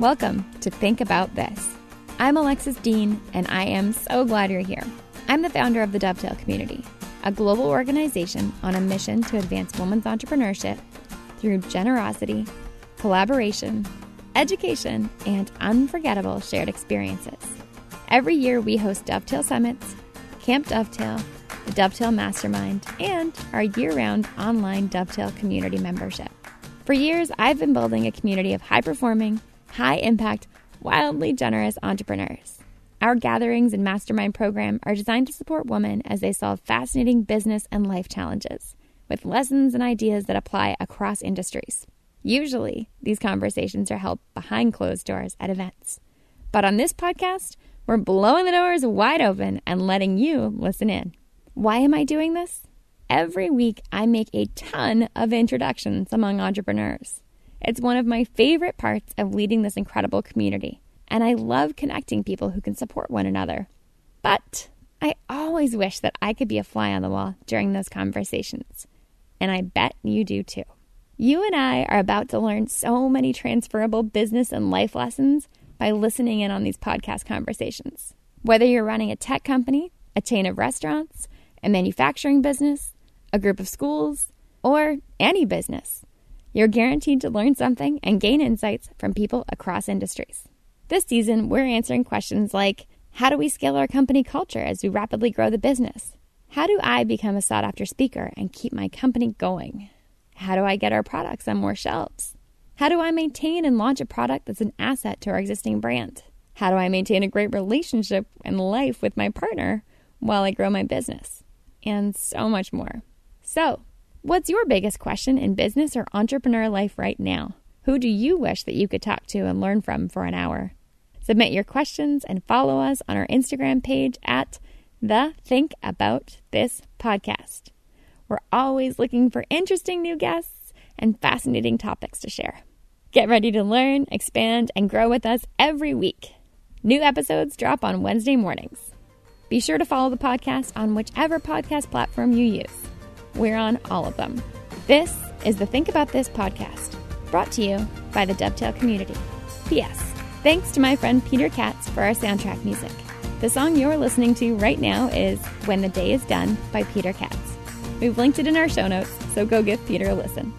Welcome to Think About This. I'm Alexis Dean, and I am so glad you're here. I'm the founder of the Dovetail Community, a global organization on a mission to advance women's entrepreneurship through generosity, collaboration, education, and unforgettable shared experiences. Every year, we host Dovetail Summits, Camp Dovetail, the Dovetail Mastermind, and our year round online Dovetail community membership. For years, I've been building a community of high performing, high impact, wildly generous entrepreneurs. Our gatherings and mastermind program are designed to support women as they solve fascinating business and life challenges with lessons and ideas that apply across industries. Usually, these conversations are held behind closed doors at events. But on this podcast, we're blowing the doors wide open and letting you listen in. Why am I doing this? Every week, I make a ton of introductions among entrepreneurs. It's one of my favorite parts of leading this incredible community, and I love connecting people who can support one another. But I always wish that I could be a fly on the wall during those conversations, and I bet you do too. You and I are about to learn so many transferable business and life lessons by listening in on these podcast conversations. Whether you're running a tech company, a chain of restaurants, a manufacturing business, a group of schools, or any business. You're guaranteed to learn something and gain insights from people across industries. This season, we're answering questions like How do we scale our company culture as we rapidly grow the business? How do I become a sought after speaker and keep my company going? How do I get our products on more shelves? How do I maintain and launch a product that's an asset to our existing brand? How do I maintain a great relationship and life with my partner while I grow my business? And so much more. So, what's your biggest question in business or entrepreneur life right now? Who do you wish that you could talk to and learn from for an hour? Submit your questions and follow us on our Instagram page at the Think About This podcast. We're always looking for interesting new guests and fascinating topics to share. Get ready to learn, expand, and grow with us every week. New episodes drop on Wednesday mornings. Be sure to follow the podcast on whichever podcast platform you use. We're on all of them. This is the Think About This podcast, brought to you by the Dovetail community. P.S. Thanks to my friend Peter Katz for our soundtrack music. The song you're listening to right now is When the Day is Done by Peter Katz. We've linked it in our show notes, so go give Peter a listen.